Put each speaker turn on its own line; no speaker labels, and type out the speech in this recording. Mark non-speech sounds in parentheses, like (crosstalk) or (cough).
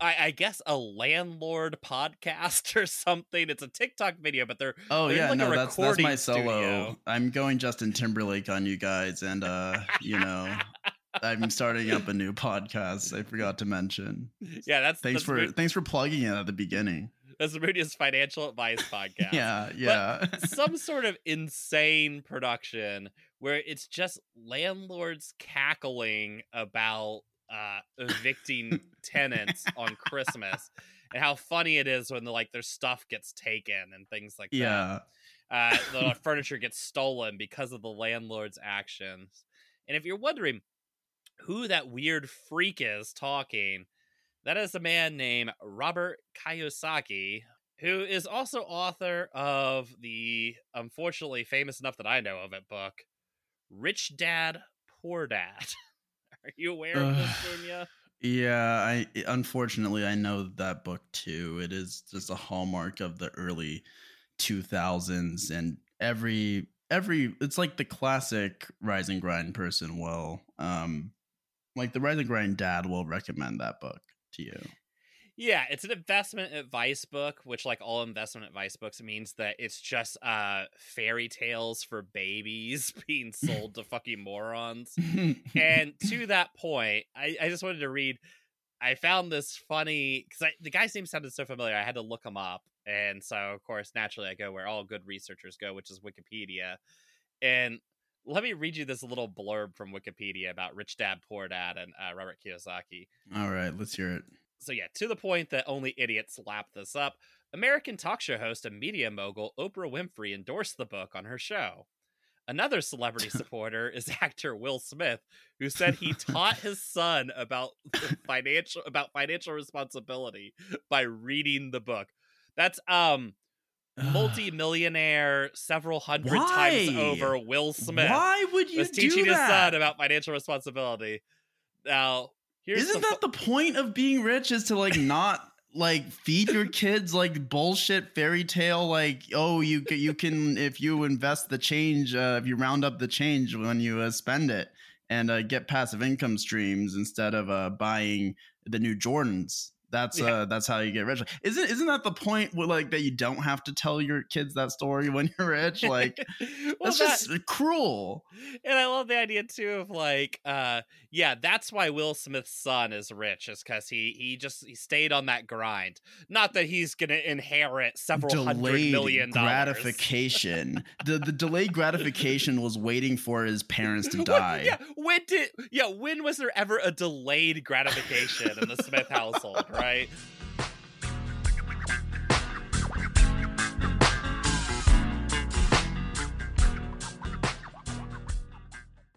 I, I guess a landlord (laughs) podcast or something. It's a TikTok video, but they're
Oh
they're
yeah,
like,
no, that's that's my solo.
studio.
I'm going Justin Timberlake on you guys, and uh, you know, I'm starting up a new podcast. I forgot to mention. (laughs)
yeah, that's
Thanks
that's
for thanks for plugging it at the beginning.
that's the Moody's financial advice (laughs) podcast.
Yeah, yeah.
some sort of insane production where it's just landlords cackling about uh, evicting (laughs) tenants on Christmas and how funny it is when like their stuff gets taken and things like
yeah.
that. Uh, (laughs) the furniture gets stolen because of the landlord's actions. And if you're wondering who that weird freak is talking, that is a man named Robert Kiyosaki, who is also author of the unfortunately famous enough that I know of it book, Rich Dad Poor Dad. (laughs) Are you aware of this, Dunya?
Yeah, I unfortunately I know that book too. It is just a hallmark of the early 2000s and every every it's like the classic rise and grind person will um like the rise and grind dad will recommend that book to you.
Yeah, it's an investment advice book, which, like all investment advice books, means that it's just uh fairy tales for babies (laughs) being sold to fucking morons. and to (laughs) that point, I, I just wanted to read. I found this funny because the guy's name sounded so familiar. I had to look him up, and so of course, naturally, I go where all good researchers go, which is Wikipedia. And let me read you this little blurb from Wikipedia about Rich Dad Poor Dad and uh, Robert Kiyosaki.
All right, let's hear it.
So yeah, to the point that only idiots lap this up. American talk show host and media mogul Oprah Winfrey endorsed the book on her show. Another celebrity (laughs) supporter is actor Will Smith, who said he taught his son about (laughs) financial about financial responsibility by reading the book. That's um multi-millionaire several hundred times over Will Smith
Why would you
was teaching his son about financial responsibility. Now, here's
Isn't
the
that the point of being rich is to like not like feed your kids like bullshit fairy tale like oh you you can if you invest the change uh, if you round up the change when you uh, spend it and uh, get passive income streams instead of uh, buying the new Jordans that's
Yeah.
uh that's how you get rich isn't isn't that the point where like that you don't have to tell your kids that story when you're rich like (laughs)
well,
that's
that-
just cruel
and I love the idea too of like, uh, yeah, that's why Will Smith's son is rich, is because he he just he stayed on that grind. Not that he's gonna inherit several hundred million dollars.
gratification. (laughs) the the delayed gratification was waiting for his parents to die.
yeah, when did yeah when was there ever a delayed gratification in the Smith household? Right?